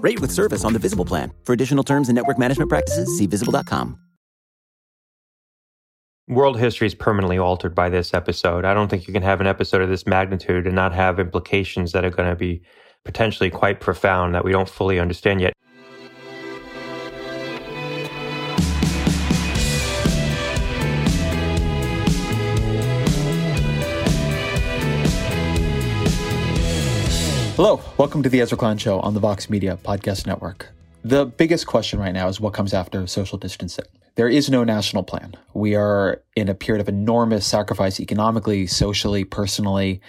Rate with service on the Visible plan. For additional terms and network management practices, see visible.com. World history is permanently altered by this episode. I don't think you can have an episode of this magnitude and not have implications that are going to be potentially quite profound that we don't fully understand yet. Hello, welcome to the Ezra Klein Show on the Vox Media Podcast Network. The biggest question right now is what comes after social distancing. There is no national plan. We are in a period of enormous sacrifice economically, socially, personally,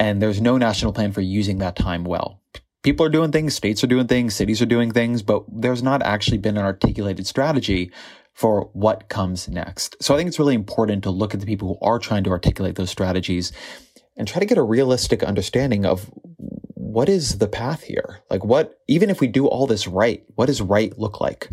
and there's no national plan for using that time well. People are doing things, states are doing things, cities are doing things, but there's not actually been an articulated strategy for what comes next. So I think it's really important to look at the people who are trying to articulate those strategies and try to get a realistic understanding of what is the path here? Like what, even if we do all this right, what does right look like?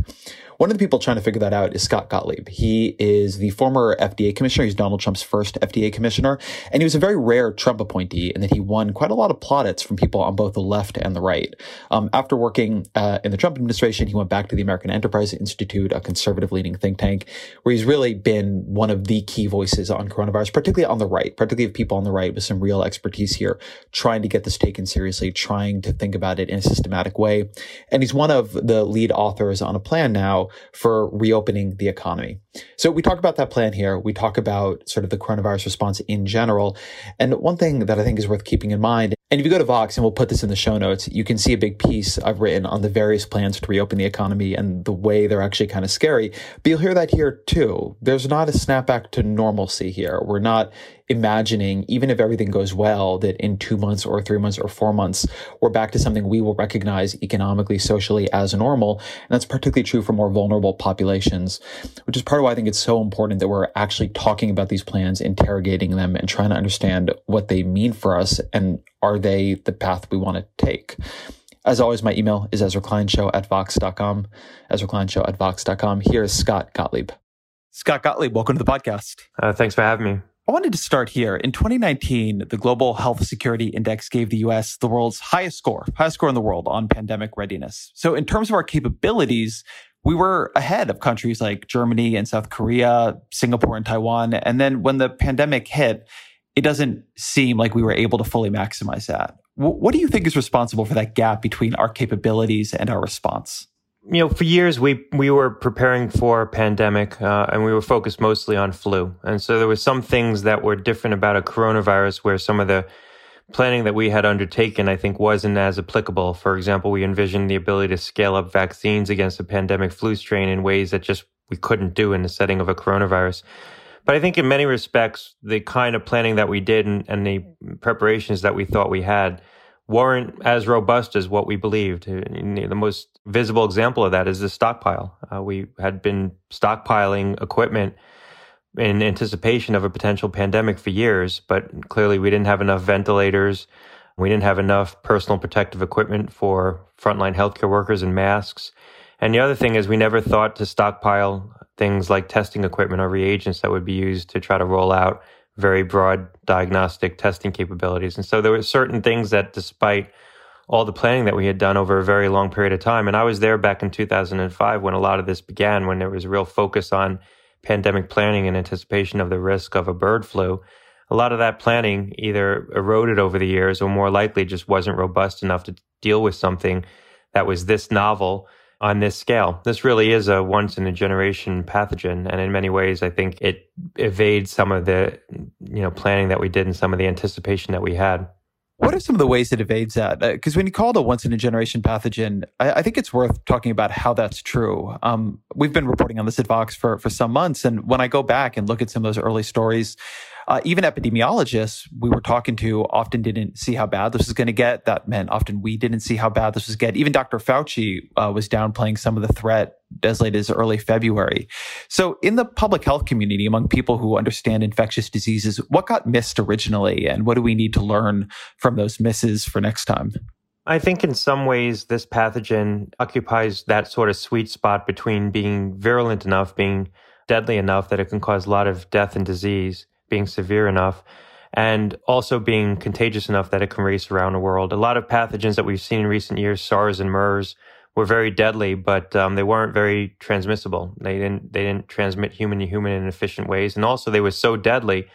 One of the people trying to figure that out is Scott Gottlieb. He is the former FDA commissioner. He's Donald Trump's first FDA commissioner. And he was a very rare Trump appointee in that he won quite a lot of plaudits from people on both the left and the right. Um, after working uh, in the Trump administration, he went back to the American Enterprise Institute, a conservative leaning think tank, where he's really been one of the key voices on coronavirus, particularly on the right, particularly of people on the right with some real expertise here, trying to get this taken seriously, trying to think about it in a systematic way. And he's one of the lead authors on a plan now for reopening the economy. So we talk about that plan here. We talk about sort of the coronavirus response in general. And one thing that I think is worth keeping in mind, and if you go to Vox, and we'll put this in the show notes, you can see a big piece I've written on the various plans to reopen the economy and the way they're actually kind of scary. But you'll hear that here too. There's not a snapback to normalcy here. We're not imagining, even if everything goes well, that in two months or three months or four months, we're back to something we will recognize economically, socially as normal. And that's particularly true for more vulnerable populations, which is part of why I think it's so important that we're actually talking about these plans, interrogating them, and trying to understand what they mean for us and are they the path we want to take. As always, my email is Ezra Klein Show at Vox.com. Ezra Klein Show at Vox.com. Here's Scott Gottlieb. Scott Gottlieb, welcome to the podcast. Uh, thanks for having me. I wanted to start here. In 2019, the Global Health Security Index gave the US the world's highest score, highest score in the world on pandemic readiness. So, in terms of our capabilities, we were ahead of countries like Germany and South Korea, Singapore and Taiwan. And then when the pandemic hit, it doesn't seem like we were able to fully maximize that. what do you think is responsible for that gap between our capabilities and our response? You know, for years we we were preparing for a pandemic, uh, and we were focused mostly on flu. And so there were some things that were different about a coronavirus, where some of the planning that we had undertaken, I think, wasn't as applicable. For example, we envisioned the ability to scale up vaccines against a pandemic flu strain in ways that just we couldn't do in the setting of a coronavirus. But I think in many respects, the kind of planning that we did and, and the preparations that we thought we had weren't as robust as what we believed. The most visible example of that is the stockpile. Uh, we had been stockpiling equipment in anticipation of a potential pandemic for years, but clearly we didn't have enough ventilators. We didn't have enough personal protective equipment for frontline healthcare workers and masks. And the other thing is we never thought to stockpile things like testing equipment or reagents that would be used to try to roll out very broad diagnostic testing capabilities. And so there were certain things that, despite all the planning that we had done over a very long period of time, and I was there back in 2005 when a lot of this began, when there was a real focus on pandemic planning in anticipation of the risk of a bird flu. A lot of that planning either eroded over the years or more likely just wasn't robust enough to deal with something that was this novel on this scale. This really is a once in a generation pathogen. And in many ways, I think it evades some of the, you know, planning that we did and some of the anticipation that we had. What are some of the ways it evades that? Because uh, when you call it a once in a generation pathogen, I, I, think it's worth talking about how that's true. Um, we've been reporting on this at Vox for, for some months. And when I go back and look at some of those early stories, uh, even epidemiologists we were talking to often didn't see how bad this was going to get. That meant often we didn't see how bad this was get. Even Dr. Fauci uh, was downplaying some of the threat as late as early February. So, in the public health community, among people who understand infectious diseases, what got missed originally, and what do we need to learn from those misses for next time? I think in some ways, this pathogen occupies that sort of sweet spot between being virulent enough, being deadly enough that it can cause a lot of death and disease, being severe enough and also being contagious enough that it can race around the world. A lot of pathogens that we've seen in recent years, SARS and MERS, were very deadly, but um, they weren't very transmissible. They didn't they didn't transmit human to human in efficient ways, and also they were so deadly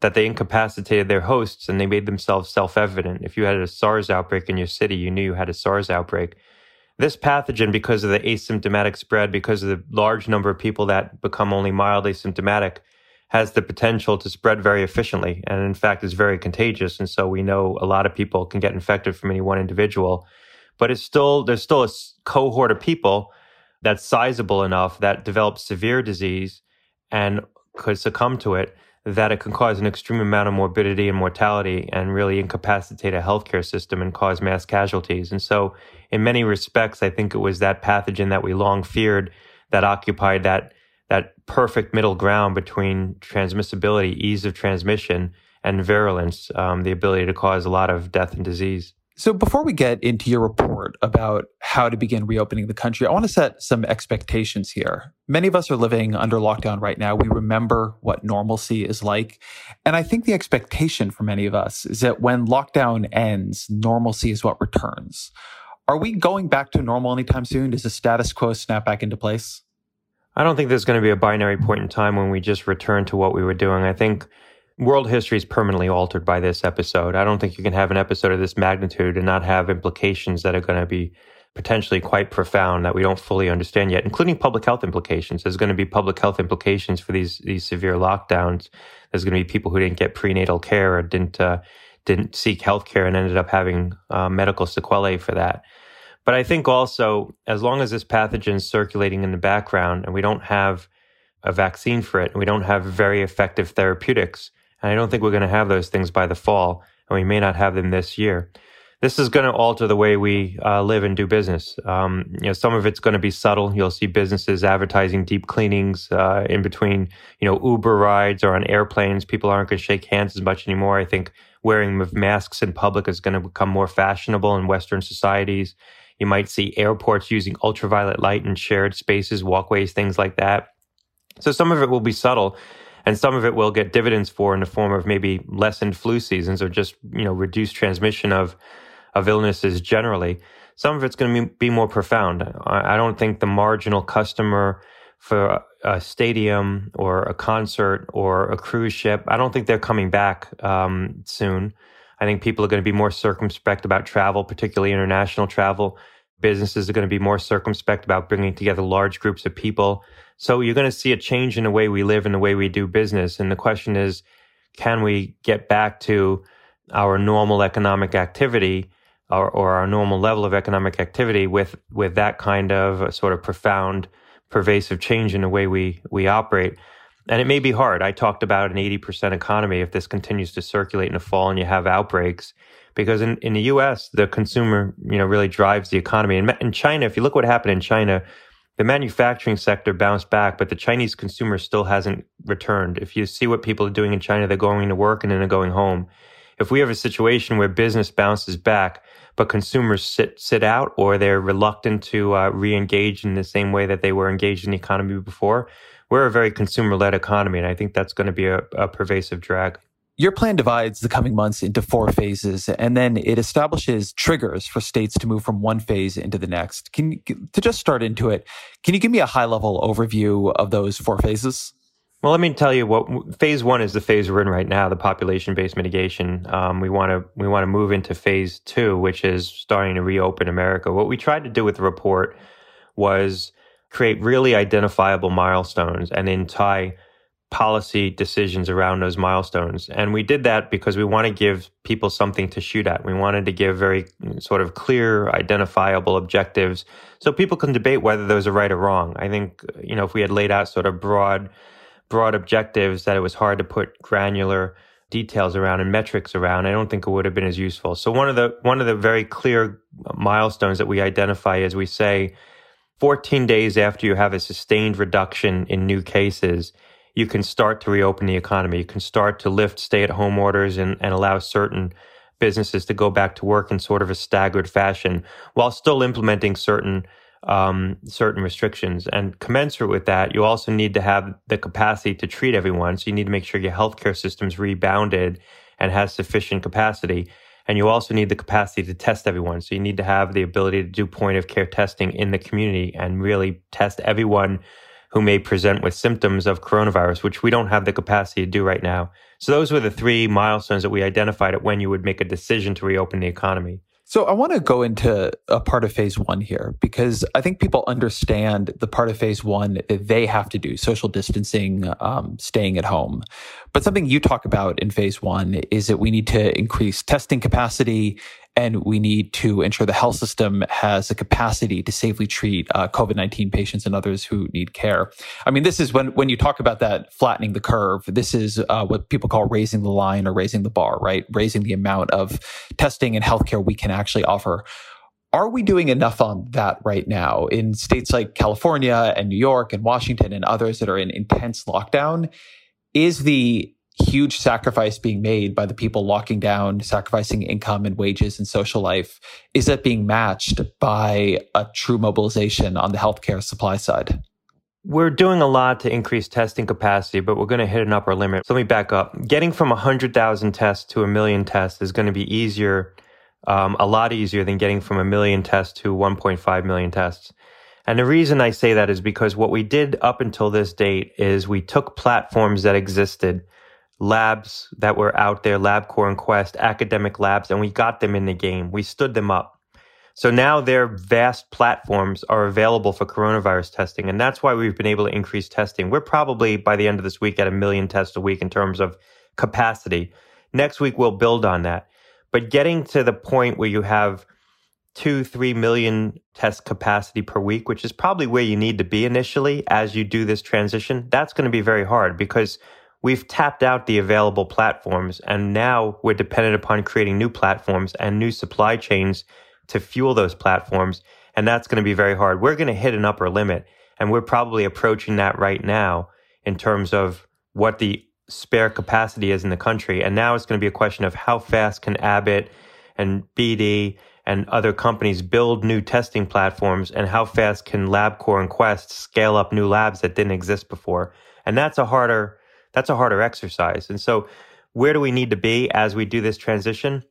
that they incapacitated their hosts and they made themselves self-evident. If you had a SARS outbreak in your city, you knew you had a SARS outbreak. This pathogen, because of the asymptomatic spread, because of the large number of people that become only mildly symptomatic, has the potential to spread very efficiently and in fact is very contagious. And so we know a lot of people can get infected from any one individual but it's still there's still a cohort of people that's sizable enough that develop severe disease and could succumb to it that it can cause an extreme amount of morbidity and mortality and really incapacitate a healthcare system and cause mass casualties. And so in many respects i think it was that pathogen that we long feared that occupied that that perfect middle ground between transmissibility, ease of transmission, and virulence, um, the ability to cause a lot of death and disease. So, before we get into your report about how to begin reopening the country, I want to set some expectations here. Many of us are living under lockdown right now. We remember what normalcy is like. And I think the expectation for many of us is that when lockdown ends, normalcy is what returns. Are we going back to normal anytime soon? Does the status quo snap back into place? I don't think there's going to be a binary point in time when we just return to what we were doing. I think world history is permanently altered by this episode. I don't think you can have an episode of this magnitude and not have implications that are going to be potentially quite profound that we don't fully understand yet, including public health implications. There's going to be public health implications for these these severe lockdowns. There's going to be people who didn't get prenatal care or didn't uh, didn't seek health care and ended up having uh, medical sequelae for that. But I think also, as long as this pathogen is circulating in the background and we don't have a vaccine for it, and we don't have very effective therapeutics, and I don't think we're going to have those things by the fall, and we may not have them this year. This is going to alter the way we uh, live and do business. Um, you know, some of it's going to be subtle. You'll see businesses advertising deep cleanings uh, in between, you know, Uber rides or on airplanes. People aren't going to shake hands as much anymore. I think wearing masks in public is going to become more fashionable in Western societies. You might see airports using ultraviolet light in shared spaces, walkways, things like that. So some of it will be subtle and some of it will get dividends for in the form of maybe lessened flu seasons or just, you know, reduced transmission of, of illnesses generally. Some of it's going to be more profound. I don't think the marginal customer for a stadium or a concert or a cruise ship, I don't think they're coming back um, soon. I think people are going to be more circumspect about travel, particularly international travel. Businesses are going to be more circumspect about bringing together large groups of people. So you're going to see a change in the way we live and the way we do business. And the question is, can we get back to our normal economic activity or, or our normal level of economic activity with, with that kind of uh, sort of profound, pervasive change in the way we, we operate? And it may be hard. I talked about an 80% economy if this continues to circulate in the fall and you have outbreaks. Because in, in the US, the consumer, you know, really drives the economy. And in China, if you look what happened in China, the manufacturing sector bounced back, but the Chinese consumer still hasn't returned. If you see what people are doing in China, they're going to work and then they're going home. If we have a situation where business bounces back, but consumers sit sit out or they're reluctant to uh, re-engage in the same way that they were engaged in the economy before, we're a very consumer led economy, and I think that's going to be a, a pervasive drag. Your plan divides the coming months into four phases, and then it establishes triggers for states to move from one phase into the next. Can to just start into it, can you give me a high level overview of those four phases? Well, let me tell you what phase one is the phase we're in right now, the population based mitigation. Um, we want to we want to move into phase two, which is starting to reopen America. What we tried to do with the report was create really identifiable milestones and then tie policy decisions around those milestones. And we did that because we want to give people something to shoot at. We wanted to give very sort of clear, identifiable objectives so people can debate whether those are right or wrong. I think, you know, if we had laid out sort of broad, broad objectives that it was hard to put granular details around and metrics around, I don't think it would have been as useful. So one of the, one of the very clear milestones that we identify is we say 14 days after you have a sustained reduction in new cases, you can start to reopen the economy. You can start to lift stay at home orders and, and allow certain businesses to go back to work in sort of a staggered fashion while still implementing certain um, certain restrictions. And commensurate with that, you also need to have the capacity to treat everyone. So you need to make sure your healthcare system's rebounded and has sufficient capacity. And you also need the capacity to test everyone. So you need to have the ability to do point of care testing in the community and really test everyone who may present with symptoms of coronavirus, which we don't have the capacity to do right now. So those were the three milestones that we identified at when you would make a decision to reopen the economy. So I want to go into a part of phase one here because I think people understand the part of phase one that they have to do social distancing, um, staying at home. But something you talk about in phase one is that we need to increase testing capacity and we need to ensure the health system has the capacity to safely treat uh, COVID 19 patients and others who need care. I mean, this is when, when you talk about that flattening the curve, this is uh, what people call raising the line or raising the bar, right? Raising the amount of testing and healthcare we can actually offer. Are we doing enough on that right now in states like California and New York and Washington and others that are in intense lockdown? Is the huge sacrifice being made by the people locking down, sacrificing income and wages and social life, is that being matched by a true mobilization on the healthcare supply side? We're doing a lot to increase testing capacity, but we're going to hit an upper limit. So let me back up. Getting from 100,000 tests to a million tests is going to be easier, um, a lot easier than getting from a million tests to 1.5 million tests. And the reason I say that is because what we did up until this date is we took platforms that existed labs that were out there, LabCorp and Quest, academic labs, and we got them in the game. We stood them up. So now their vast platforms are available for coronavirus testing. And that's why we've been able to increase testing. We're probably by the end of this week at a million tests a week in terms of capacity. Next week, we'll build on that. But getting to the point where you have two, three million test capacity per week, which is probably where you need to be initially as you do this transition, that's going to be very hard because we've tapped out the available platforms and now we're dependent upon creating new platforms and new supply chains to fuel those platforms. And that's going to be very hard. We're going to hit an upper limit and we're probably approaching that right now in terms of what the spare capacity is in the country. And now it's going to be a question of how fast can Abbott and BD and other companies build new testing platforms and how fast can LabCorp and Quest scale up new labs that didn't exist before. And that's a harder that's a harder exercise. And so where do we need to be as we do this transition?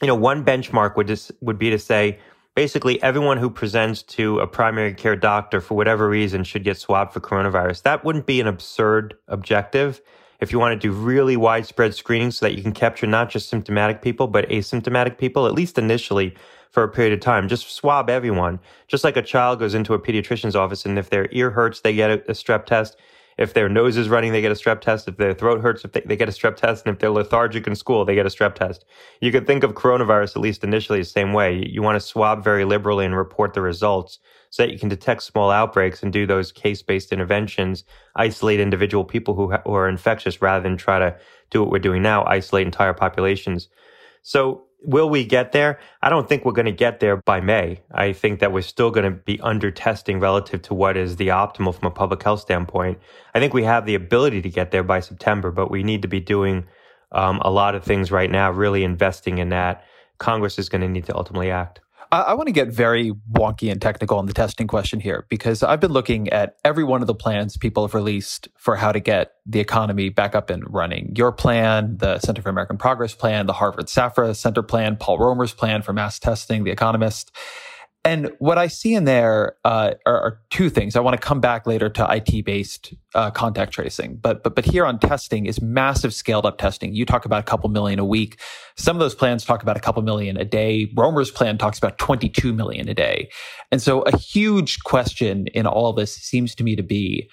You know, one benchmark would just would be to say basically everyone who presents to a primary care doctor for whatever reason should get swabbed for coronavirus. That wouldn't be an absurd objective if you want to do really widespread screening so that you can capture not just symptomatic people, but asymptomatic people, at least initially for a period of time. Just swab everyone. Just like a child goes into a pediatrician's office and if their ear hurts, they get a, a strep test. If their nose is running, they get a strep test. If their throat hurts, if they, they get a strep test. And if they're lethargic in school, they get a strep test. You could think of coronavirus, at least initially, the same way. You, you want to swab very liberally and report the results so that you can detect small outbreaks and do those case-based interventions, isolate individual people who, ha- who are infectious rather than try to do what we're doing now, isolate entire populations. So Will we get there? I don't think we're going to get there by May. I think that we're still going to be under testing relative to what is the optimal from a public health standpoint. I think we have the ability to get there by September, but we need to be doing um, a lot of things right now, really investing in that. Congress is going to need to ultimately act. I, I want to get very wonky and technical on the testing question here because I've been looking at every one of the plans people have released for how to get the economy back up and running. Your plan, the Center for American Progress plan, the Harvard SAFRA Center plan, Paul Romer's plan for mass testing, The Economist. And what I see in there uh, are, are, two things. I want to come back later to IT based uh, contact tracing, but but but here on testing is massive scaled up testing. You talk about a couple million a week. Some of those plans talk about a couple million a day. Romer's plan talks about 22 million a day. And so a huge question in all this seems to me to be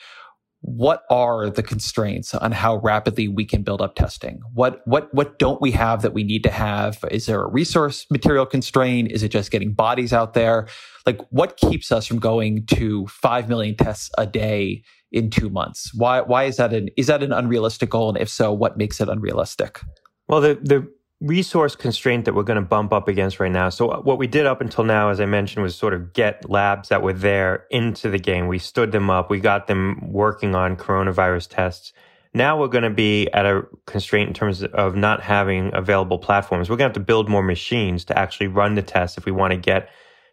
what are the constraints on how rapidly we can build up testing? What what what don't we have that we need to have? Is there a resource material constraint? Is it just getting bodies out there? Like what keeps us from going to 5 million tests a day in 2 months? Why why is that an is that an unrealistic goal and if so what makes it unrealistic? Well, the the resource constraint that we're going to bump up against right now. So uh, what we did up until now, as I mentioned, was sort of get labs that were there into the game. We stood them up. We got them working on coronavirus tests. Now we're going to be at a constraint in terms of not having available platforms. We're going to have to build more machines to actually run the tests if we want to get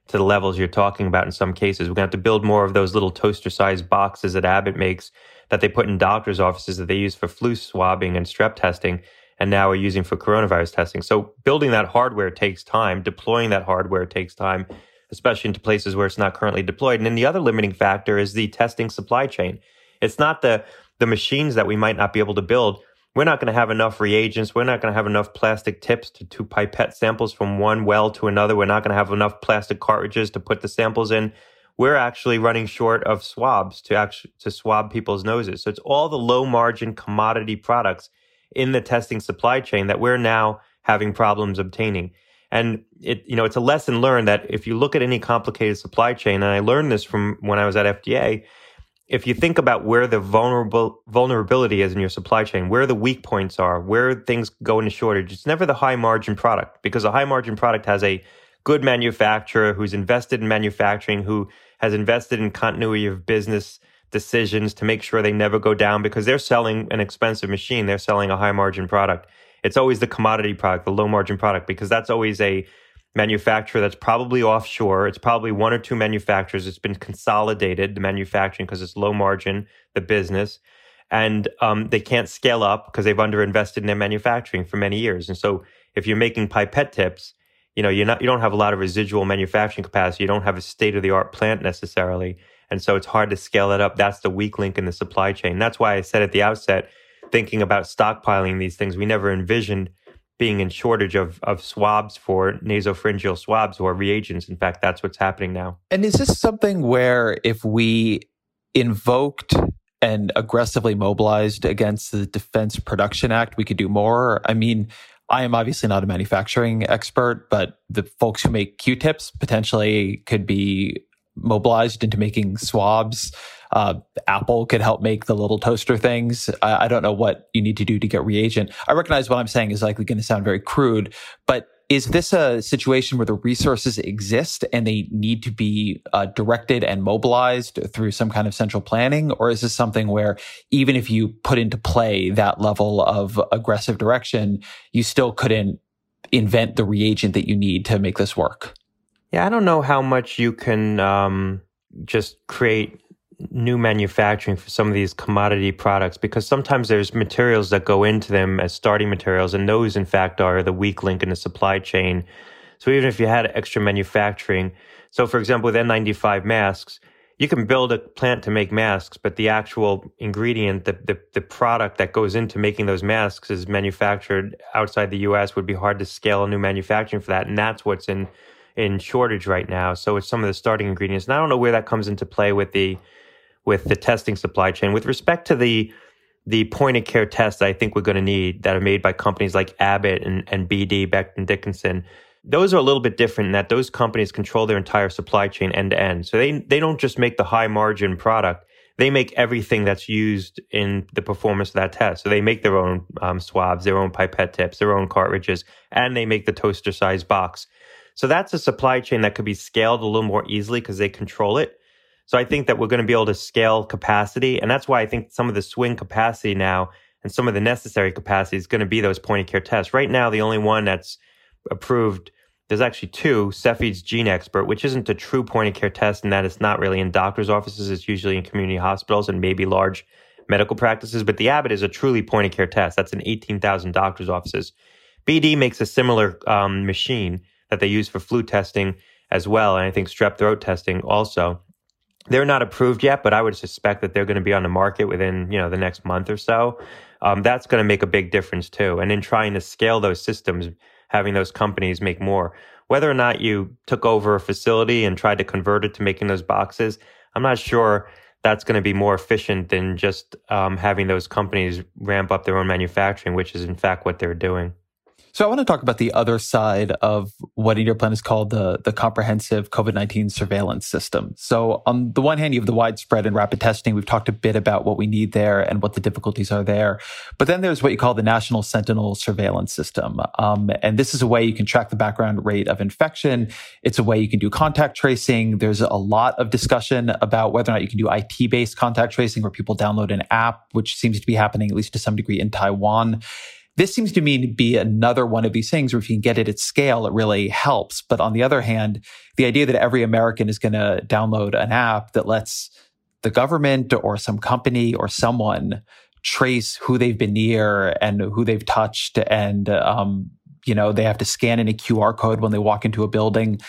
to the levels you're talking about in some cases. We're going to have to build more of those little toaster sized boxes that Abbott makes that they put in doctors' offices that they use for flu swabbing and strep testing and now are using for coronavirus testing. So building that hardware takes time. Deploying that hardware takes time, especially into places where it's not currently deployed. And then the other limiting factor is the testing supply chain. It's not the, the machines that we might not be able to build. We're not going to have enough reagents. We're not going to have enough plastic tips to, to pipette samples from one well to another. We're not going to have enough plastic cartridges to put the samples in. We're actually running short of swabs to actually to swab people's noses. So it's all the low margin commodity products in the testing supply chain that we're now having problems obtaining. And it, you know, it's a lesson learned that if you look at any complicated supply chain, and I learned this from when I was at FDA, if you think about where the vulnerable vulnerability is in your supply chain, where the weak points are, where things go into shortage, it's never the high margin product because a high margin product has a good manufacturer who's invested in manufacturing, who has invested in continuity of business decisions to make sure they never go down because they're selling an expensive machine. They're selling a high margin product. It's always the commodity product, the low margin product, because that's always a manufacturer that's probably offshore. It's probably one or two manufacturers. It's been consolidated, the manufacturing, because it's low margin, the business. And um, they can't scale up because they've underinvested in their manufacturing for many years. And so if you're making pipette tips, you know, you're not, you don't have a lot of residual manufacturing capacity. You don't have a state of the art plant necessarily. And so it's hard to scale it up. That's the weak link in the supply chain. That's why I said at the outset, thinking about stockpiling these things, we never envisioned being in shortage of, of swabs for nasopharyngeal swabs or reagents. In fact, that's what's happening now. And is this something where if we invoked and aggressively mobilized against the Defense Production Act, we could do more? I mean, I am obviously not a manufacturing expert, but the folks who make Q-tips potentially could be mobilized into making swabs. Uh, Apple could help make the little toaster things. I, I, don't know what you need to do to get reagent. I recognize what I'm saying is likely going to sound very crude, but is this a situation where the resources exist and they need to be uh, directed and mobilized through some kind of central planning? Or is this something where even if you put into play that level of aggressive direction, you still couldn't invent the reagent that you need to make this work? Yeah, I don't know how much you can um, just create new manufacturing for some of these commodity products because sometimes there's materials that go into them as starting materials, and those, in fact, are the weak link in the supply chain. So even if you had extra manufacturing, so for example, with N95 masks, you can build a plant to make masks, but the actual ingredient, the, the, the product that goes into making those masks is manufactured outside the US would be hard to scale a new manufacturing for that. And that's what's in in shortage right now. So it's some of the starting ingredients. And I don't know where that comes into play with the with the testing supply chain. With respect to the the point of care tests I think we're going to need that are made by companies like Abbott and, and BD, Becton Dickinson, those are a little bit different in that those companies control their entire supply chain end to end. So they they don't just make the high margin product. They make everything that's used in the performance of that test. So they make their own um, swabs, their own pipette tips, their own cartridges, and they make the toaster size box. So that's a supply chain that could be scaled a little more easily because they control it. So I think that we're going to be able to scale capacity. And that's why I think some of the swing capacity now and some of the necessary capacity is going to be those point of care tests. Right now, the only one that's approved, there's actually two, Cepheid's GeneXpert, which isn't a true point of care test in that it's not really in doctor's offices. It's usually in community hospitals and maybe large medical practices. But the Abbott is a truly point of care test. That's in 18,000 doctor's offices. BD makes a similar um, machine that they use for flu testing. as well. And I think strep throat testing also. They're not approved yet, but I would suspect that they're going to be on the market within, you know, the next month or so. Um, that's going to make a big difference too. And in trying to scale those systems, having those companies make more, whether or not you took over a facility and tried to convert it to making those boxes, I'm not sure that's going to be more efficient than just um, having those companies ramp up their own manufacturing, which is in fact what they're doing. So I want to talk about the other side of what in your plan is called the, the comprehensive COVID-19 surveillance system. So on the one hand, you have the widespread and rapid testing. We've talked a bit about what we need there and what the difficulties are there. But then there's what you call the National Sentinel Surveillance System. Um, and this is a way you can track the background rate of infection. It's a way you can do contact tracing. There's a lot of discussion about whether or not you can do IT-based contact tracing where people download an app, which seems to be happening at least to some degree in Taiwan. This seems to me to be another one of these things where if you can get it at scale, it really helps. But on the other hand, the idea that every American is going to download an app that lets the government or some company or someone trace who they've been near and who they've touched and um, you know they have to scan in a qr code when they walk into a building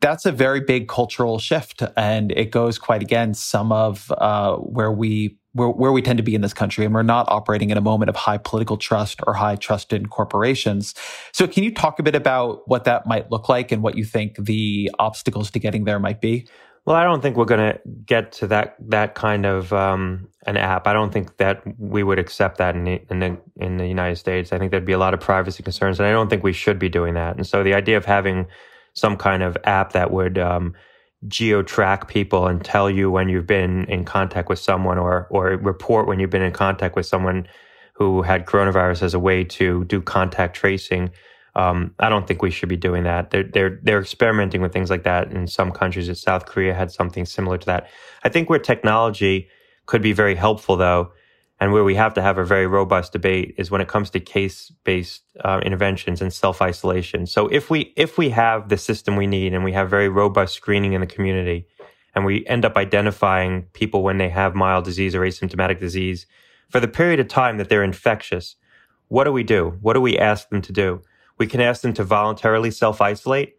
that's a very big cultural shift and it goes quite against some of uh, where we where, where we tend to be in this country, and we're not operating in a moment of high political trust or high trust in corporations. So, can you talk a bit about what that might look like and what you think the obstacles to getting there might be? Well, I don't think we're going to get to that that kind of um, an app. I don't think that we would accept that in the, in the in the United States. I think there'd be a lot of privacy concerns, and I don't think we should be doing that. And so, the idea of having some kind of app that would um, geo track people and tell you when you've been in contact with someone or or report when you've been in contact with someone who had coronavirus as a way to do contact tracing. Um, I don't think we should be doing that. They're, they're, they're experimenting with things like that in some countries. South Korea had something similar to that. I think where technology could be very helpful though and where we have to have a very robust debate is when it comes to case-based uh, interventions and self-isolation. So if we if we have the system we need and we have very robust screening in the community, and we end up identifying people when they have mild disease or asymptomatic disease for the period of time that they're infectious, what do we do? What do we ask them to do? We can ask them to voluntarily self-isolate,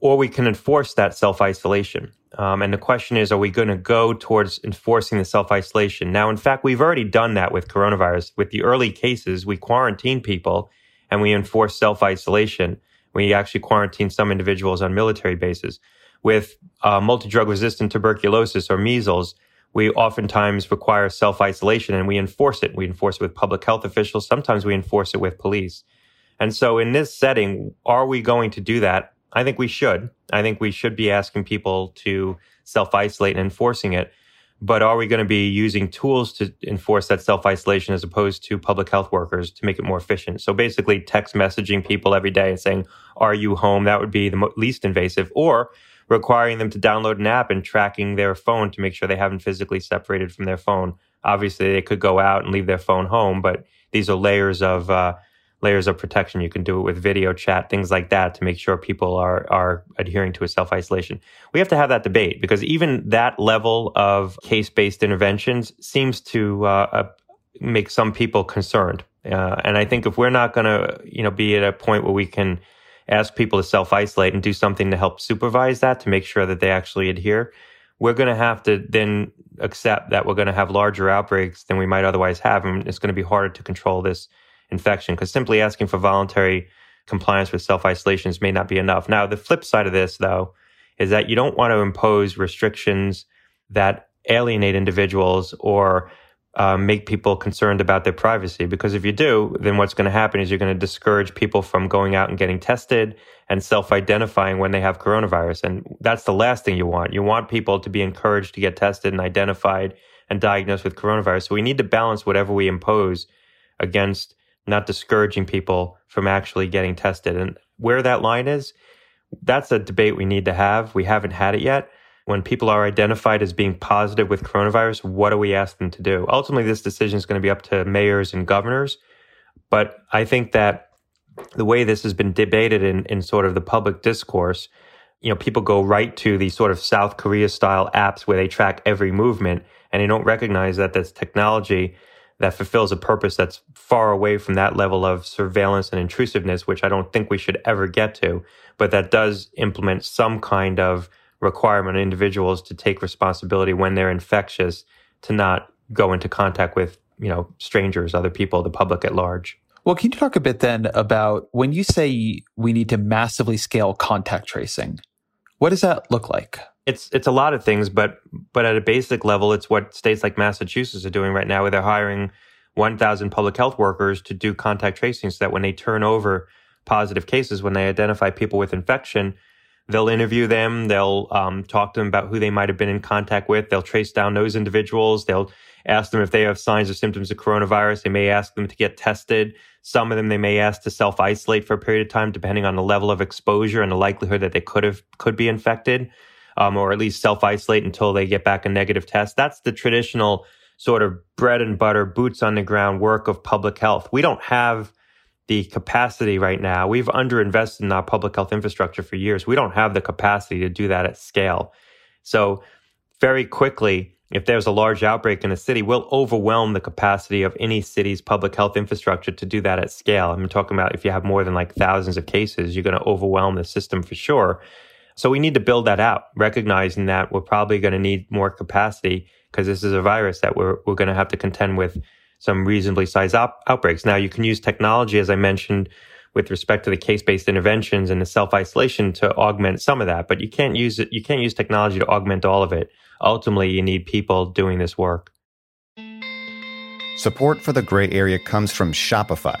or we can enforce that self-isolation. Um, and the question is, are we going to go towards enforcing the self isolation? Now, in fact, we've already done that with coronavirus. With the early cases, we quarantine people and we enforce self isolation. We actually quarantine some individuals on military bases. With uh, multi drug resistant tuberculosis or measles, we oftentimes require self isolation and we enforce it. We enforce it with public health officials. Sometimes we enforce it with police. And so, in this setting, are we going to do that? I think we should. I think we should be asking people to self isolate and enforcing it. But are we going to be using tools to enforce that self isolation as opposed to public health workers to make it more efficient? So basically, text messaging people every day and saying, Are you home? That would be the least invasive. Or requiring them to download an app and tracking their phone to make sure they haven't physically separated from their phone. Obviously, they could go out and leave their phone home, but these are layers of uh, layers of protection. You can do it with video chat, things like that to make sure people are, are adhering to a self isolation. We have to have that debate because even that level of case based interventions seems to uh, make some people concerned. Uh, and I think if we're not going to, you know, be at a point where we can ask people to self isolate and do something to help supervise that to make sure that they actually adhere, we're going to have to then accept that we're going to have larger outbreaks than we might otherwise have. And it's going to be harder to control this infection because simply asking for voluntary compliance with self isolations may not be enough. Now, the flip side of this, though, is that you don't want to impose restrictions that alienate individuals or uh, make people concerned about their privacy. Because if you do, then what's going to happen is you're going to discourage people from going out and getting tested and self identifying when they have coronavirus. And that's the last thing you want. You want people to be encouraged to get tested and identified and diagnosed with coronavirus. So we need to balance whatever we impose against not discouraging people from actually getting tested. And where that line is, that's a debate we need to have. We haven't had it yet. When people are identified as being positive with coronavirus, what do we ask them to do? Ultimately, this decision is going to be up to mayors and governors. But I think that the way this has been debated in, in sort of the public discourse, you know, people go right to these sort of South Korea style apps where they track every movement and they don't recognize that this technology that fulfills a purpose that's far away from that level of surveillance and intrusiveness, which I don't think we should ever get to, but that does implement some kind of requirement on individuals to take responsibility when they're infectious to not go into contact with, you know, strangers, other people, the public at large. Well, can you talk a bit then about when you say we need to massively scale contact tracing? What does that look like? It's it's a lot of things, but but at a basic level, it's what states like Massachusetts are doing right now, where they're hiring 1,000 public health workers to do contact tracing, so that when they turn over positive cases, when they identify people with infection, they'll interview them, they'll um, talk to them about who they might have been in contact with, they'll trace down those individuals, they'll ask them if they have signs or symptoms of coronavirus. They may ask them to get tested. Some of them they may ask to self isolate for a period of time, depending on the level of exposure and the likelihood that they could have could be infected, um, or at least self isolate until they get back a negative test. That's the traditional sort of bread and butter, boots on the ground work of public health. We don't have the capacity right now. We've underinvested in our public health infrastructure for years. We don't have the capacity to do that at scale. So very quickly, if there's a large outbreak in a city, we'll overwhelm the capacity of any city's public health infrastructure to do that at scale. I'm talking about if you have more than like thousands of cases, you're going to overwhelm the system for sure. So we need to build that out, recognizing that we're probably going to need more capacity because this is a virus that we're, we're going to have to contend with some reasonably sized op- outbreaks. Now you can use technology, as I mentioned, with respect to the case-based interventions and the self-isolation to augment some of that, but you can't use it. You can't use technology to augment all of it ultimately you need people doing this work. Support for the gray area comes from Shopify.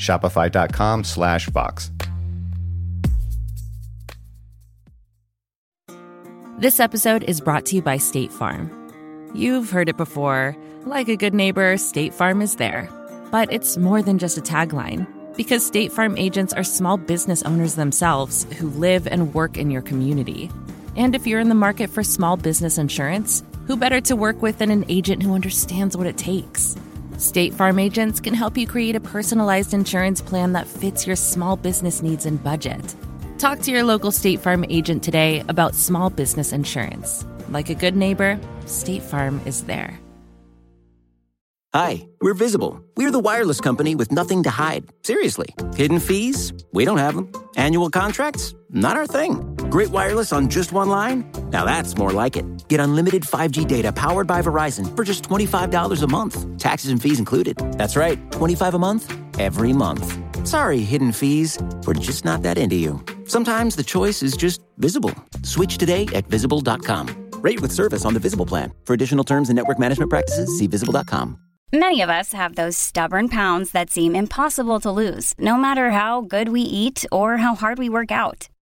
Shopify.com slash Vox. This episode is brought to you by State Farm. You've heard it before. Like a good neighbor, State Farm is there but it's more than just a tagline. Because State Farm agents are small business owners themselves who live and work in your community. And if you're in the market for small business insurance, who better to work with than an agent who understands what it takes? State Farm agents can help you create a personalized insurance plan that fits your small business needs and budget. Talk to your local State Farm agent today about small business insurance. Like a good neighbor, State Farm is there. Hi, we're Visible. We're the wireless company with nothing to hide. Seriously. Hidden fees? We don't have them. Annual contracts? Not our thing. Great wireless on just one line? Now that's more like it. Get unlimited 5G data powered by Verizon for just $25 a month. Taxes and fees included. That's right, 25 a month every month. Sorry, hidden fees. We're just not that into you. Sometimes the choice is just visible. Switch today at visible.com. Rate with service on the Visible plan. For additional terms and network management practices, see visible.com. Many of us have those stubborn pounds that seem impossible to lose, no matter how good we eat or how hard we work out.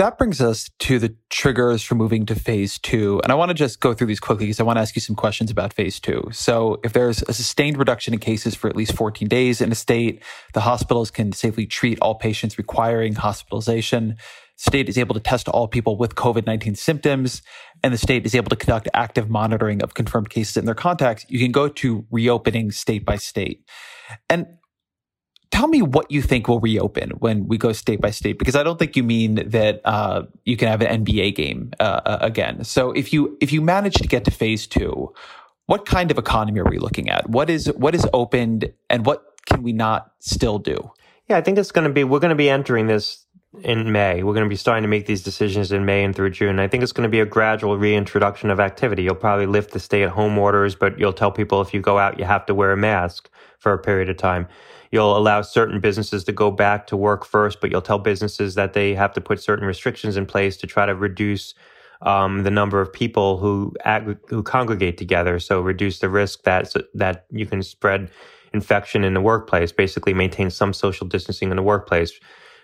That brings us to the triggers for moving to phase two. And I want to just go through these quickly because I want to ask you some questions about phase two. So if there's a sustained reduction in cases for at least 14 days in a state, the hospitals can safely treat all patients requiring hospitalization state is able to test all people with COVID 19 symptoms, and the state is able to conduct active monitoring of confirmed cases in their contacts, you can go to reopening state by state. And tell me what you think will reopen when we go state by state, because I don't think you mean that uh, you can have an NBA game uh, uh, again. So if you if you manage to get to phase two, what kind of economy are we looking at? What is what is opened, and what can we not still do? Yeah, I think it's going to be we're going to be entering this in May. We're going to be starting to make these decisions in May and through June. I think it's going to be a gradual reintroduction of activity. You'll probably lift the stay at home orders, but you'll tell people if you go out, you have to wear a mask for a period of time. You'll allow certain businesses to go back to work first, but you'll tell businesses that they have to put certain restrictions in place to try to reduce um, the number of people who ag- who congregate together. So reduce the risk that that you can spread infection in the workplace. Basically, maintain some social distancing in the workplace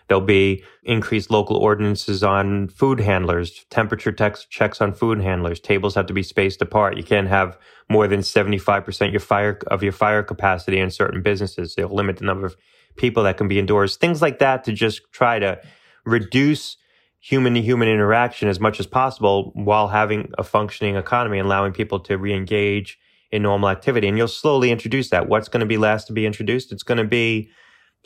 There'll be increased local ordinances on food handlers, temperature checks on food handlers. Tables have to be spaced apart. You can't have more than 75% your fire, of your fire capacity in certain businesses. They'll limit the number of people that can be indoors. Things like that to just try to reduce human to human interaction as much as possible while having a functioning economy and allowing people to re-engage in normal activity. And you'll slowly introduce that. What's going to be last to be introduced? It's going to be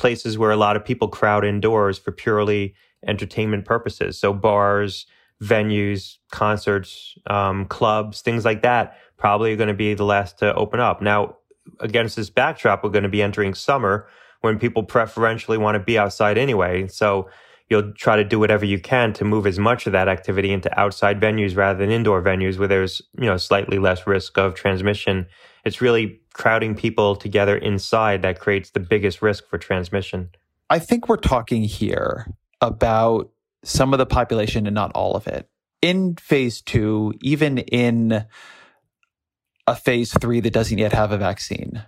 places where a lot of people crowd indoors for purely entertainment purposes. So bars, venues, concerts, um, clubs, things like that probably are going to be the last to open up. Now, against this backdrop, we're going to be entering summer when people preferentially want to be outside anyway. So you'll try to do whatever you can to move as much of that activity into outside venues rather than indoor venues where there's, you know, slightly less risk of transmission. It's really crowding people together inside that creates the biggest risk for transmission. I think we're talking here about some of the population and not all of it. In phase two, even in a phase three that doesn't yet have a vaccine,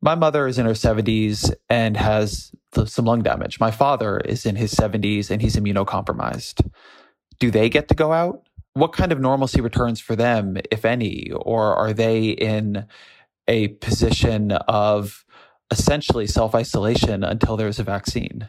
my mother is in her 70s and has some lung damage. My father is in his 70s and he's immunocompromised. Do they get to go out? What kind of normalcy returns for them, if any? Or are they in a position of essentially self isolation until there's a vaccine?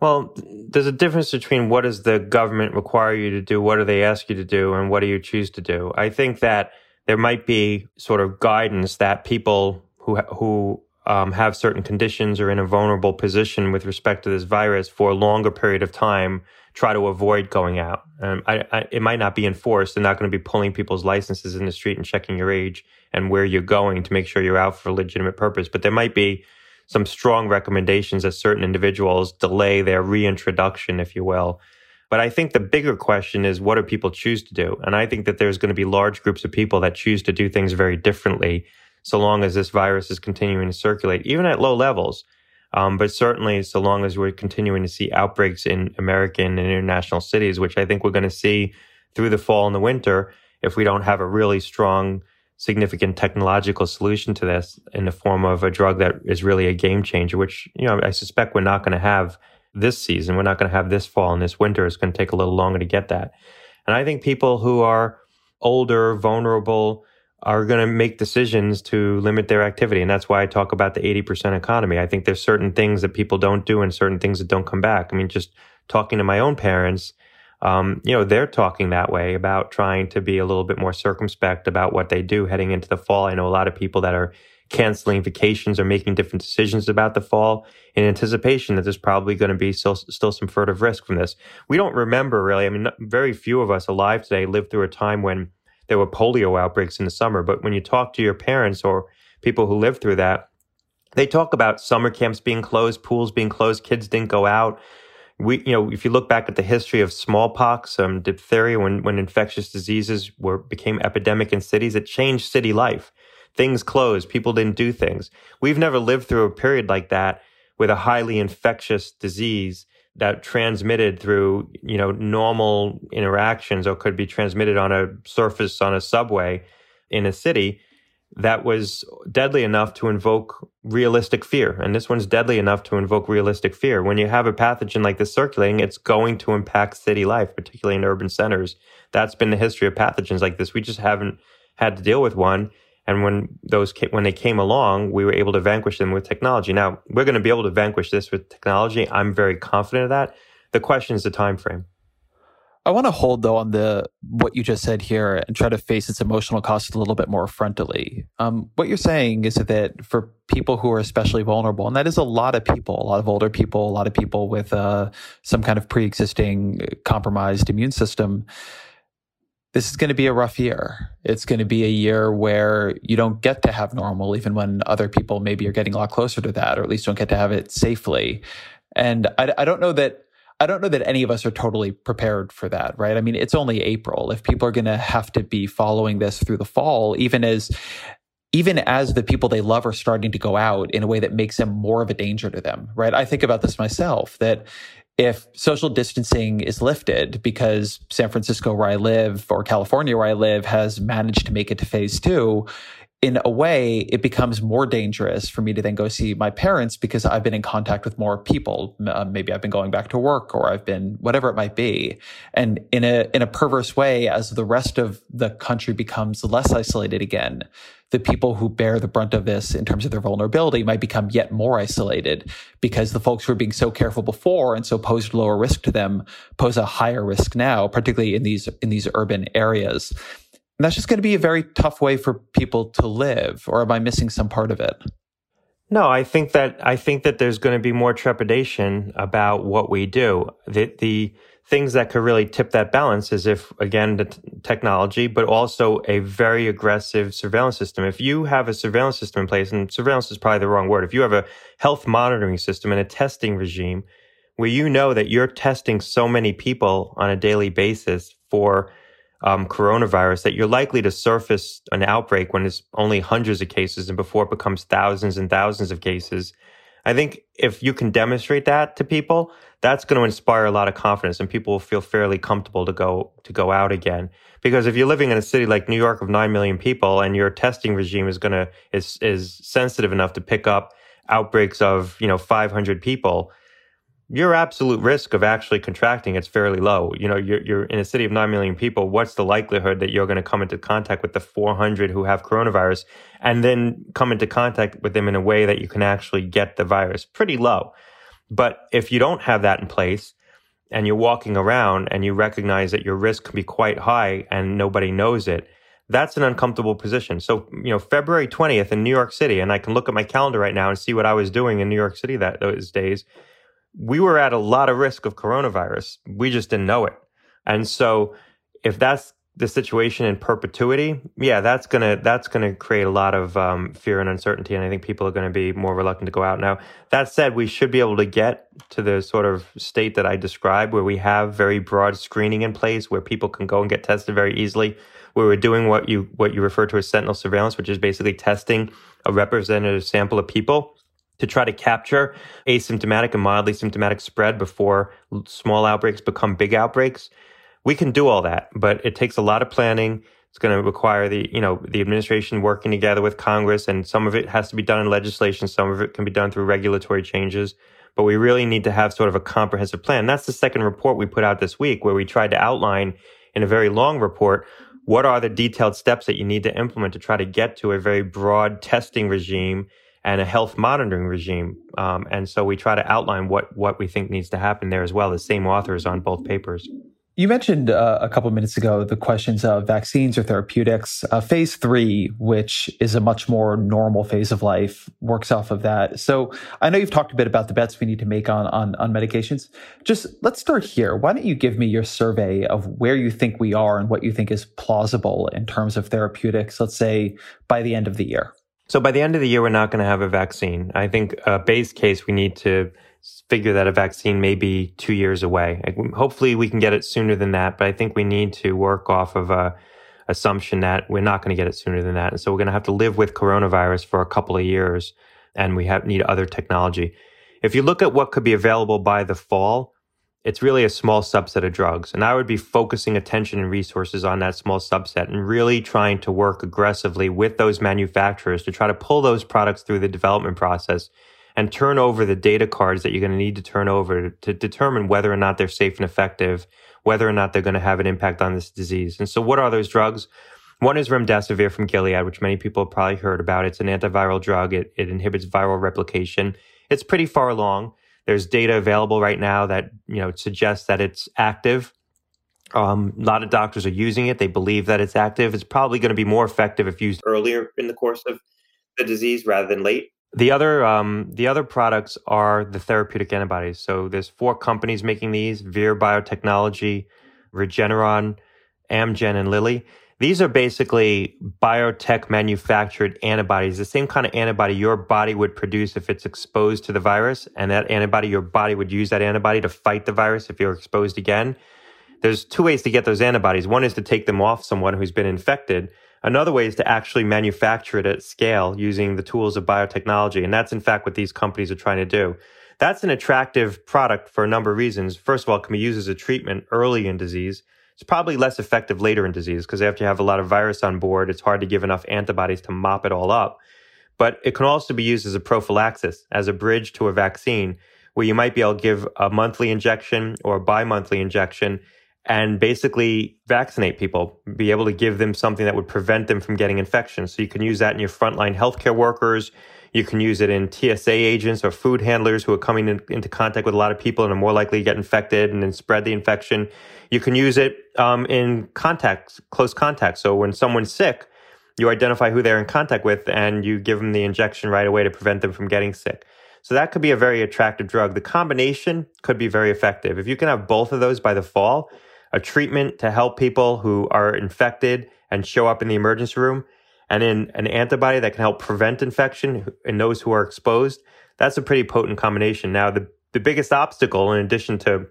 Well, there's a difference between what does the government require you to do, what do they ask you to do, and what do you choose to do. I think that there might be sort of guidance that people who who um, have certain conditions or in a vulnerable position with respect to this virus for a longer period of time try to avoid going out. Um, I, I, it might not be enforced. They're not going to be pulling people's licenses in the street and checking your age and where you're going to make sure you're out for a legitimate purpose. But there might be some strong recommendations that certain individuals delay their reintroduction, if you will. But I think the bigger question is what do people choose to do? And I think that there's going to be large groups of people that choose to do things very differently so long as this virus is continuing to circulate, even at low levels. Um, but certainly, so long as we're continuing to see outbreaks in American and international cities, which I think we're going to see through the fall and the winter, if we don't have a really strong, significant technological solution to this in the form of a drug that is really a game changer, which, you know, I suspect we're not going to have this season. We're not going to have this fall and this winter. It's going to take a little longer to get that. And I think people who are older, vulnerable, are going to make decisions to limit their activity. And that's why I talk about the 80% economy. I think there's certain things that people don't do and certain things that don't come back. I mean, just talking to my own parents, um, you know, they're talking that way about trying to be a little bit more circumspect about what they do heading into the fall. I know a lot of people that are canceling vacations or making different decisions about the fall in anticipation that there's probably going to be still, still some furtive risk from this. We don't remember really. I mean, very few of us alive today lived through a time when there were polio outbreaks in the summer. But when you talk to your parents or people who lived through that, they talk about summer camps being closed, pools being closed, kids didn't go out. We, you know, if you look back at the history of smallpox, um, diphtheria, when when infectious diseases were became epidemic in cities, it changed city life. Things closed, people didn't do things. We've never lived through a period like that with a highly infectious disease that transmitted through you know normal interactions or could be transmitted on a surface on a subway in a city that was deadly enough to invoke realistic fear. And this one's deadly enough to invoke realistic fear. When you have a pathogen like this circulating it's going to impact city life particularly in urban centers. That's been the history of pathogens like this. We just haven't had to deal with one and when those when they came along, we were able to vanquish them with technology. Now we're going to be able to vanquish this with technology. I'm very confident of that. The question is the time frame. I want to hold though on the what you just said here and try to face its emotional cost a little bit more frontally. Um, what you're saying is that for people who are especially vulnerable, and that is a lot of people, a lot of older people, a lot of people with uh, some kind of pre-existing compromised immune system, this is going to be a rough year. It's going to be a year where you don't get to have normal, even when other people maybe are getting a lot closer to that, or at least don't get to have it safely. And I, I don't know that I don't know that any of us are totally prepared for that, right? I mean, it's only April. If people are going to have to be following this through the fall, even as even as the people they love are starting to go out in a way that makes them more of a danger to them, right? I think about this myself that if social distancing is lifted because San Francisco, where I live, or California, where I live, has managed to make it to phase two, in a way, it becomes more dangerous for me to then go see my parents because I've been in contact with more people. Uh, maybe I've been going back to work or I've been whatever it might be. And in a, in a perverse way, as the rest of the country becomes less isolated again, the people who bear the brunt of this in terms of their vulnerability might become yet more isolated because the folks who were being so careful before and so posed lower risk to them pose a higher risk now, particularly in these, in these urban areas. And that's just going to be a very tough way for people to live. Or am I missing some part of it? No, I think that I think that there's going to be more trepidation about what we do. The the things that could really tip that balance is if again the t- technology, but also a very aggressive surveillance system. If you have a surveillance system in place, and surveillance is probably the wrong word, if you have a health monitoring system and a testing regime where you know that you're testing so many people on a daily basis for um, coronavirus that you're likely to surface an outbreak when it's only hundreds of cases and before it becomes thousands and thousands of cases. I think if you can demonstrate that to people, that's going to inspire a lot of confidence and people will feel fairly comfortable to go, to go out again. Because if you're living in a city like New York of 9 million people and your testing regime is going to, is, is sensitive enough to pick up outbreaks of, you know, 500 people, your absolute risk of actually contracting it's fairly low. You know, you're, you're in a city of 9 million people. What's the likelihood that you're going to come into contact with the 400 who have coronavirus and then come into contact with them in a way that you can actually get the virus? Pretty low. But if you don't have that in place and you're walking around and you recognize that your risk can be quite high and nobody knows it, that's an uncomfortable position. So, you know, February 20th in New York City, and I can look at my calendar right now and see what I was doing in New York City that those days we were at a lot of risk of coronavirus. We just didn't know it. And so if that's the situation in perpetuity, yeah, that's gonna that's gonna create a lot of um, fear and uncertainty, and I think people are to be more reluctant to go out. Now, that said, we should be able to get to the sort of state that I described, where we have very broad screening in place, where people can go and get tested very easily, where we're doing what you what you refer to as sentinel surveillance, which is basically testing a representative sample of people to try to capture asymptomatic and mildly symptomatic spread before small outbreaks become big outbreaks. We can do all that, but it takes a lot of planning. It's going to require the, you know, the administration working together with Congress and some of it has to be done in legislation. Some of it can be done through regulatory changes, but we really need to have sort of a comprehensive plan. That's the second report we put out this week where we tried to outline in a very long report what are the detailed steps that you need to implement to try to get to a very broad testing regime and a health monitoring regime. Um, and so we try to outline what what we think needs to happen there as well. The same authors on both papers. You mentioned uh, a couple minutes ago the questions of vaccines or therapeutics. Uh, phase three, which is a much more normal phase of life, works off of that. So I know you've talked a bit about the bets we need to make on, on, on medications. Just let's start here. Why don't you give me your survey of where you think we are and what you think is plausible in terms of therapeutics, let's say by the end of the year? So by the end of the year, we're not going to have a vaccine. I think a base case, we need to figure that a vaccine may be two years away. Hopefully we can get it sooner than that, but I think we need to work off of a assumption that we're not going to get it sooner than that. And so we're going to have to live with coronavirus for a couple of years and we have need other technology. If you look at what could be available by the fall, it's really a small subset of drugs. And I would be focusing attention and resources on that small subset and really trying to work aggressively with those manufacturers to try to pull those products through the development process and turn over the data cards that you're going to need to turn over to, determine whether or not they're safe and effective, whether or not they're going to have an impact on this disease. And so what are those drugs? One is remdesivir from Gilead, which many people have probably heard about. It's an antiviral drug. It, it inhibits viral replication. It's pretty far along. There's data available right now that, you know, suggests that it's active. Um, a lot of doctors are using it. They believe that it's active. It's probably going to be more effective if used earlier in the course of the disease rather than late. The other um, the other products are the therapeutic antibodies. So there's four companies making these: Vir Biotechnology, Regeneron, Amgen, and Lilly. These are basically biotech manufactured antibodies, the same kind of antibody your body would produce if it's exposed to the virus, and that antibody your body would use that antibody to fight the virus if you're exposed again. There's two ways to get those antibodies. One is to take them off someone who's been infected. Another way is to actually manufacture it at scale using the tools of biotechnology. And that's in fact what these companies are trying to do. That's an attractive product for a number of reasons. First of all, it can be used as a treatment early in disease. It's probably less effective later in disease because after you have a lot of virus on board, it's hard to give enough antibodies to mop it all up. But it can also be used as a prophylaxis, as a bridge to a vaccine, where you might be able to give a monthly injection or a bi monthly injection and basically vaccinate people, be able to give them something that would prevent them from getting infections. So you can use that in your frontline healthcare workers. You can use it in TSA agents or food handlers who are coming in, into contact with a lot of people and are more likely to get infected and then spread the infection. You can use it um, in contact, close contact. So when someone's sick, you identify who they're in contact with and you give them the injection right away to prevent them from getting sick. So that could be a very attractive drug. The combination could be very effective. If you can have both of those by the fall, a treatment to help people who are infected and show up in the emergency room, and then an antibody that can help prevent infection in those who are exposed. That's a pretty potent combination. Now, the, the biggest obstacle, in addition to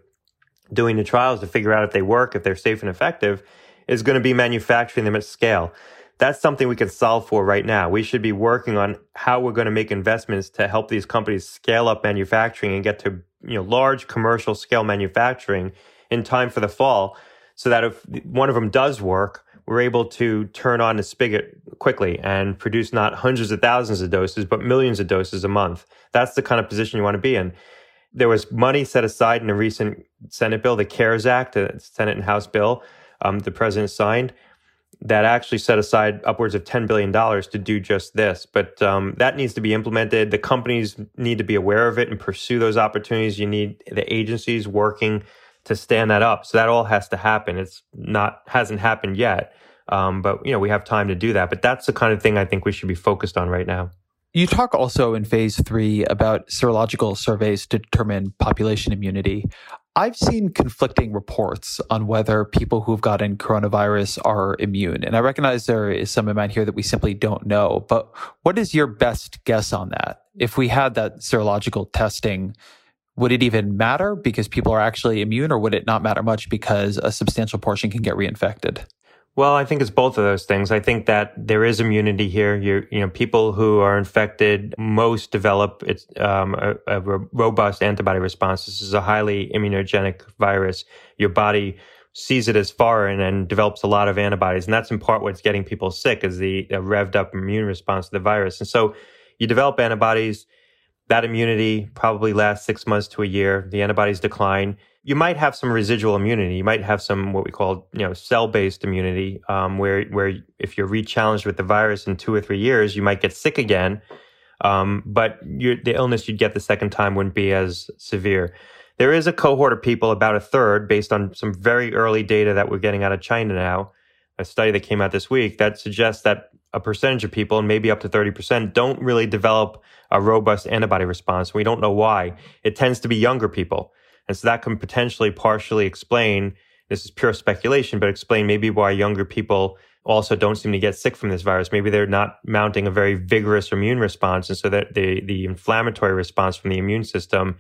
doing the trials to figure out if they work, if they're safe and effective, is going to be manufacturing them at scale. That's something we can solve for right now. We should be working on how we're going to make investments to help these companies scale up manufacturing and get to you know large commercial scale manufacturing in time for the fall so that if one of them does work, we're able to turn on the spigot quickly and produce not hundreds of thousands of doses, but millions of doses a month. That's the kind of position you want to be in. There was money set aside in a recent Senate bill, the CARES Act, a Senate and House bill, um, the president signed, that actually set aside upwards of $10 billion to do just this. But um, that needs to be implemented. The companies need to be aware of it and pursue those opportunities. You need the agencies working to stand that up. So that all has to happen. It's not hasn't happened yet, um, but you know we have time to do that. But that's the kind of thing I think we should be focused on right now. You talk also in phase three about serological surveys to determine population immunity. I've seen conflicting reports on whether people who've gotten coronavirus are immune. And I recognize there is some amount here that we simply don't know. But what is your best guess on that? If we had that serological testing, would it even matter because people are actually immune, or would it not matter much because a substantial portion can get reinfected? Well, I think it's both of those things. I think that there is immunity here. you you know, people who are infected most develop um, a, a robust antibody response. This is a highly immunogenic virus. Your body sees it as foreign and develops a lot of antibodies, and that's in part what's getting people sick is the revved up immune response to the virus. And so, you develop antibodies that immunity probably lasts six months to a year. The antibodies decline. You might have some residual immunity. You might have some what we call you know cell based immunity, um, where where if you're re-challenged with the virus in two or three years, you might get sick again. Um, but the illness you'd get the second time wouldn't be as severe. There is a cohort of people, about a third, based on some very early data that we're getting out of China now, a study that came out this week that suggests that a percentage of people, and maybe up to 30%, don't really develop a robust antibody response. We don't know why. It tends to be younger people. And so that can potentially partially explain, this is pure speculation, but explain maybe why younger people also don't seem to get sick from this virus. Maybe they're not mounting a very vigorous immune response. And so that the, the inflammatory response from the immune system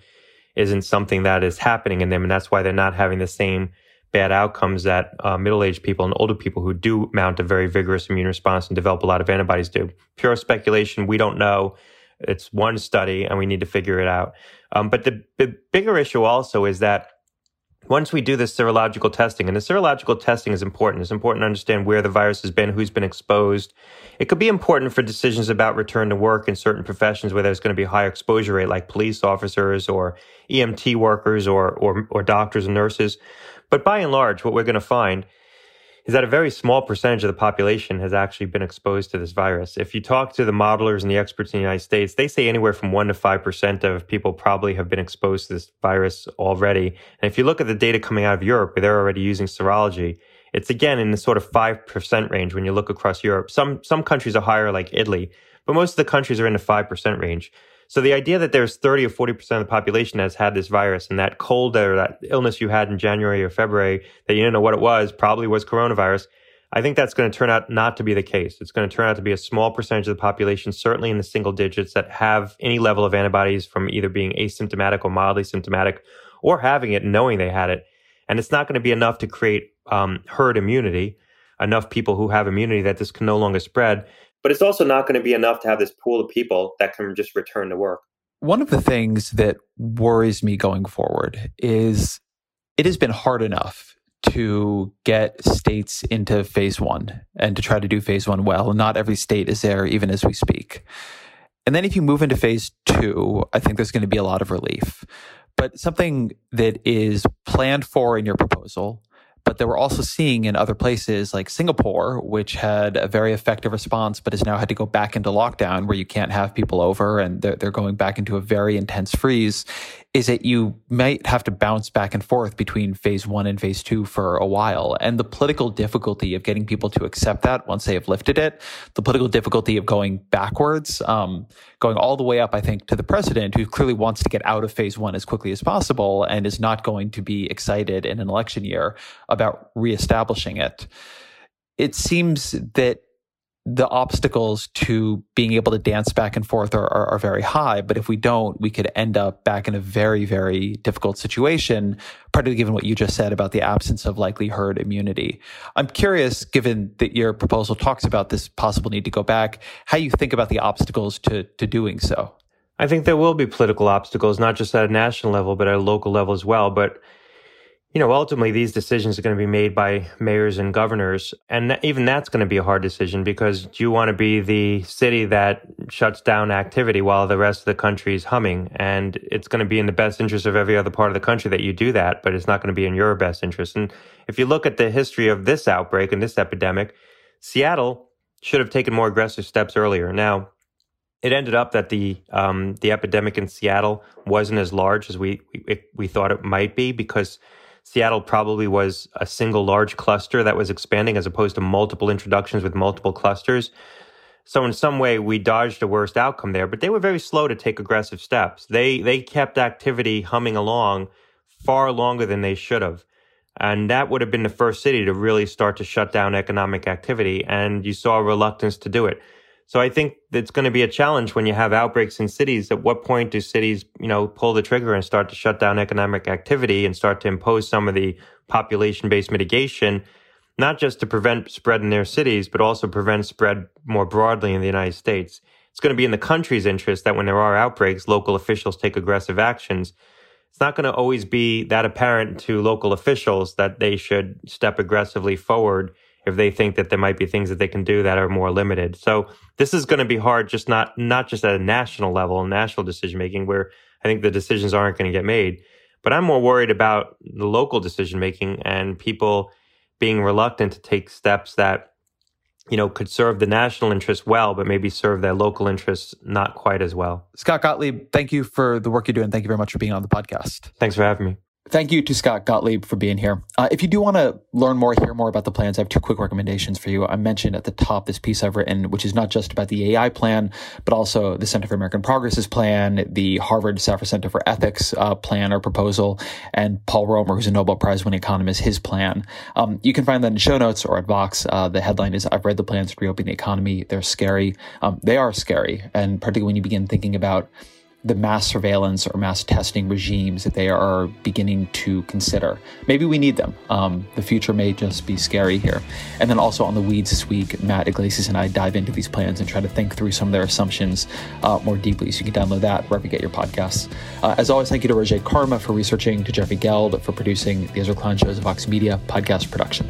isn't something that is happening in them. And that's why they're not having the same bad outcomes that uh, middle-aged people and older people who do mount a very vigorous immune response and develop a lot of antibodies do. Pure speculation. We don't know. It's one study, and we need to figure it out. Um, but the, the bigger issue also is that once we do this serological testing, and the serological testing is important, it's important to understand where the virus has been, who's been exposed. It could be important for decisions about return to work in certain professions where there's going to be a high exposure rate, like police officers or EMT workers or, or, or doctors and nurses. But by and large, what we're going to find is that a very small percentage of the population has actually been exposed to this virus. If you talk to the modelers and the experts in the United States, they say anywhere from 1% to 5% of people probably have been exposed to this virus already. And if you look at the data coming out of Europe, where they're already using serology, it's again in the sort of 5% range when you look across Europe. Some, some countries are higher, like Italy, but most of the countries are in the 5% range. So the idea that there's 30 or 40% of the population has had this virus and that cold or that illness you had in January or February that you didn't know what it was probably was coronavirus. I think that's going to turn out not to be the case. It's going to turn out to be a small percentage of the population, certainly in the single digits, that have any level of antibodies from either being asymptomatic or mildly symptomatic or having it knowing they had it. And it's not going to be enough to create um, herd immunity, enough people who have immunity that this can no longer spread. But it's also not going to be enough to have this pool of people that can just return to work. One of the things that worries me going forward is it has been hard enough to get states into phase one and to try to do phase one well. Not every state is there, even as we speak. And then if you move into phase two, I think there's going to be a lot of relief. But something that is planned for in your proposal but that we're also seeing in other places like Singapore, which had a very effective response, but has now had to go back into lockdown where you can't have people over and they're, they're going back into a very intense freeze, is that you might have to bounce back and forth between phase one and phase two for a while. And the political difficulty of getting people to accept that once they have lifted it, the political difficulty of going backwards, um, going all the way up, I think, to the president who clearly wants to get out of phase one as quickly as possible and is not going to be excited in an election year about reestablishing it. It seems that the obstacles to being able to dance back and forth are, are, are, very high. But if we don't, we could end up back in a very, very difficult situation, particularly given what you just said about the absence of likely herd immunity. I'm curious, given that your proposal talks about this possible need to go back, how you think about the obstacles to, to doing so. I think there will be political obstacles, not just at a national level, but at a local level as well. But you know, ultimately these decisions are going to be made by mayors and governors. And th- even that's going to be a hard decision because do you want to be the city that shuts down activity while the rest of the country is humming? And it's going to be in the best interest of every other part of the country that you do that, but it's not going to be in your best interest. And if you look at the history of this outbreak and this epidemic, Seattle should have taken more aggressive steps earlier. Now, it ended up that the um, the epidemic in Seattle wasn't as large as we, we we thought it might be because Seattle probably was a single large cluster that was expanding as opposed to multiple introductions with multiple clusters. So in some way, we dodged the worst outcome there, but they were very slow to take aggressive steps. They they kept activity humming along far longer than they should have. And that would have been the first city to really start to shut down economic activity. And you saw a reluctance to do it. So I think it's going to be a challenge when you have outbreaks in cities. At what point do cities, you know, pull the trigger and start to shut down economic activity and start to impose some of the population-based mitigation, not just to prevent spread in their cities, but also prevent spread more broadly in the United States. It's going to be in the country's interest that when there are outbreaks, local officials take aggressive actions. It's not going to always be that apparent to local officials that they should step aggressively forward if they think that there might be things that they can do that are more limited. So this is going to be hard, just not not just at a national level, and national decision making, where I think the decisions aren't going to get made. But I'm more worried about the local decision making and people being reluctant to take steps that you know could serve the national interest well, but maybe serve their local interests not quite as well. Scott Gottlieb, thank you for the work you're doing. Thank you very much for being on the podcast. Thanks for having me. Thank you to Scott Gottlieb for being here. Uh, if you do want to learn more, hear more about the plans, I have two quick recommendations for you. I mentioned at the top this piece I've written, which is not just about the AEI plan, but also the Center for American Progress's plan, the Harvard Safra Center for Ethics uh, plan or proposal, and Paul Romer, who's a Nobel Prize winning economist, his plan. Um, you can find that in show notes or at Vox. Uh, the headline is I've read the plans to reopen the economy. They're scary. Um, they are scary. And particularly when you begin thinking about the mass surveillance or mass testing regimes that they are beginning to consider. Maybe we need them. Um, the future may just be scary here. And then also on the weeds this week, Matt Yglesias and I dive into these plans and try to think through some of their assumptions uh, more deeply. So you can download that wherever you get your podcasts. Uh, as always, thank you to Roger Karma for researching, to Jeffrey Geld for producing the Ezra Klein Show's of Vox Media podcast production.